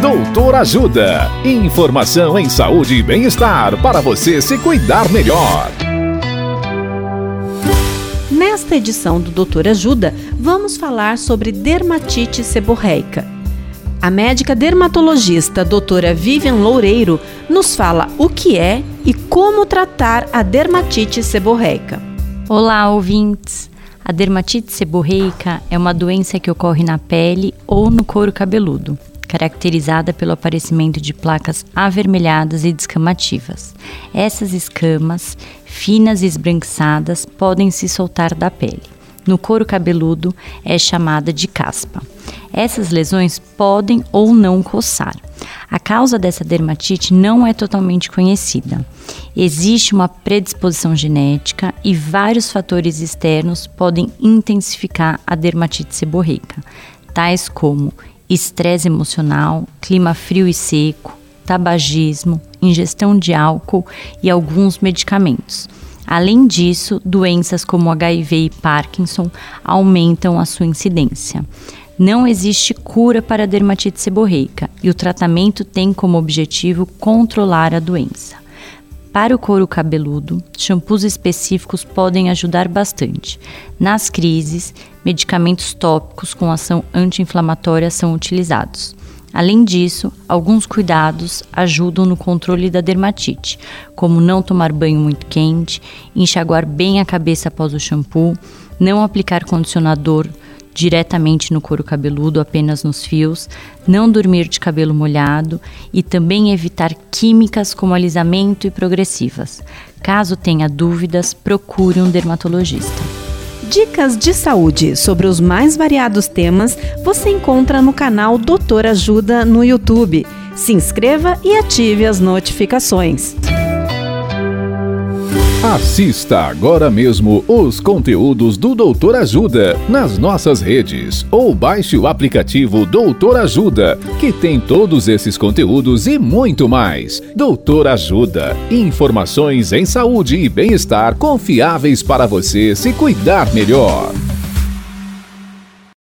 Doutor Ajuda. Informação em saúde e bem-estar para você se cuidar melhor. Nesta edição do Doutor Ajuda, vamos falar sobre dermatite seborreica. A médica dermatologista doutora Vivian Loureiro nos fala o que é e como tratar a dermatite seborreica. Olá, ouvintes! A dermatite seborreica é uma doença que ocorre na pele ou no couro cabeludo, caracterizada pelo aparecimento de placas avermelhadas e descamativas. Essas escamas, finas e esbranquiçadas, podem se soltar da pele. No couro cabeludo é chamada de caspa. Essas lesões podem ou não coçar. A causa dessa dermatite não é totalmente conhecida. Existe uma predisposição genética e vários fatores externos podem intensificar a dermatite seborreica, tais como estresse emocional, clima frio e seco, tabagismo, ingestão de álcool e alguns medicamentos. Além disso, doenças como HIV e Parkinson aumentam a sua incidência. Não existe cura para a dermatite seborreica e o tratamento tem como objetivo controlar a doença. Para o couro cabeludo, shampoos específicos podem ajudar bastante. Nas crises, medicamentos tópicos com ação anti-inflamatória são utilizados. Além disso, alguns cuidados ajudam no controle da dermatite, como não tomar banho muito quente, enxaguar bem a cabeça após o shampoo, não aplicar condicionador diretamente no couro cabeludo, apenas nos fios, não dormir de cabelo molhado e também evitar químicas como alisamento e progressivas. Caso tenha dúvidas, procure um dermatologista. Dicas de saúde sobre os mais variados temas você encontra no canal Doutor Ajuda no YouTube. Se inscreva e ative as notificações. Assista agora mesmo os conteúdos do Doutor Ajuda nas nossas redes ou baixe o aplicativo Doutor Ajuda, que tem todos esses conteúdos e muito mais. Doutor Ajuda, informações em saúde e bem-estar confiáveis para você se cuidar melhor.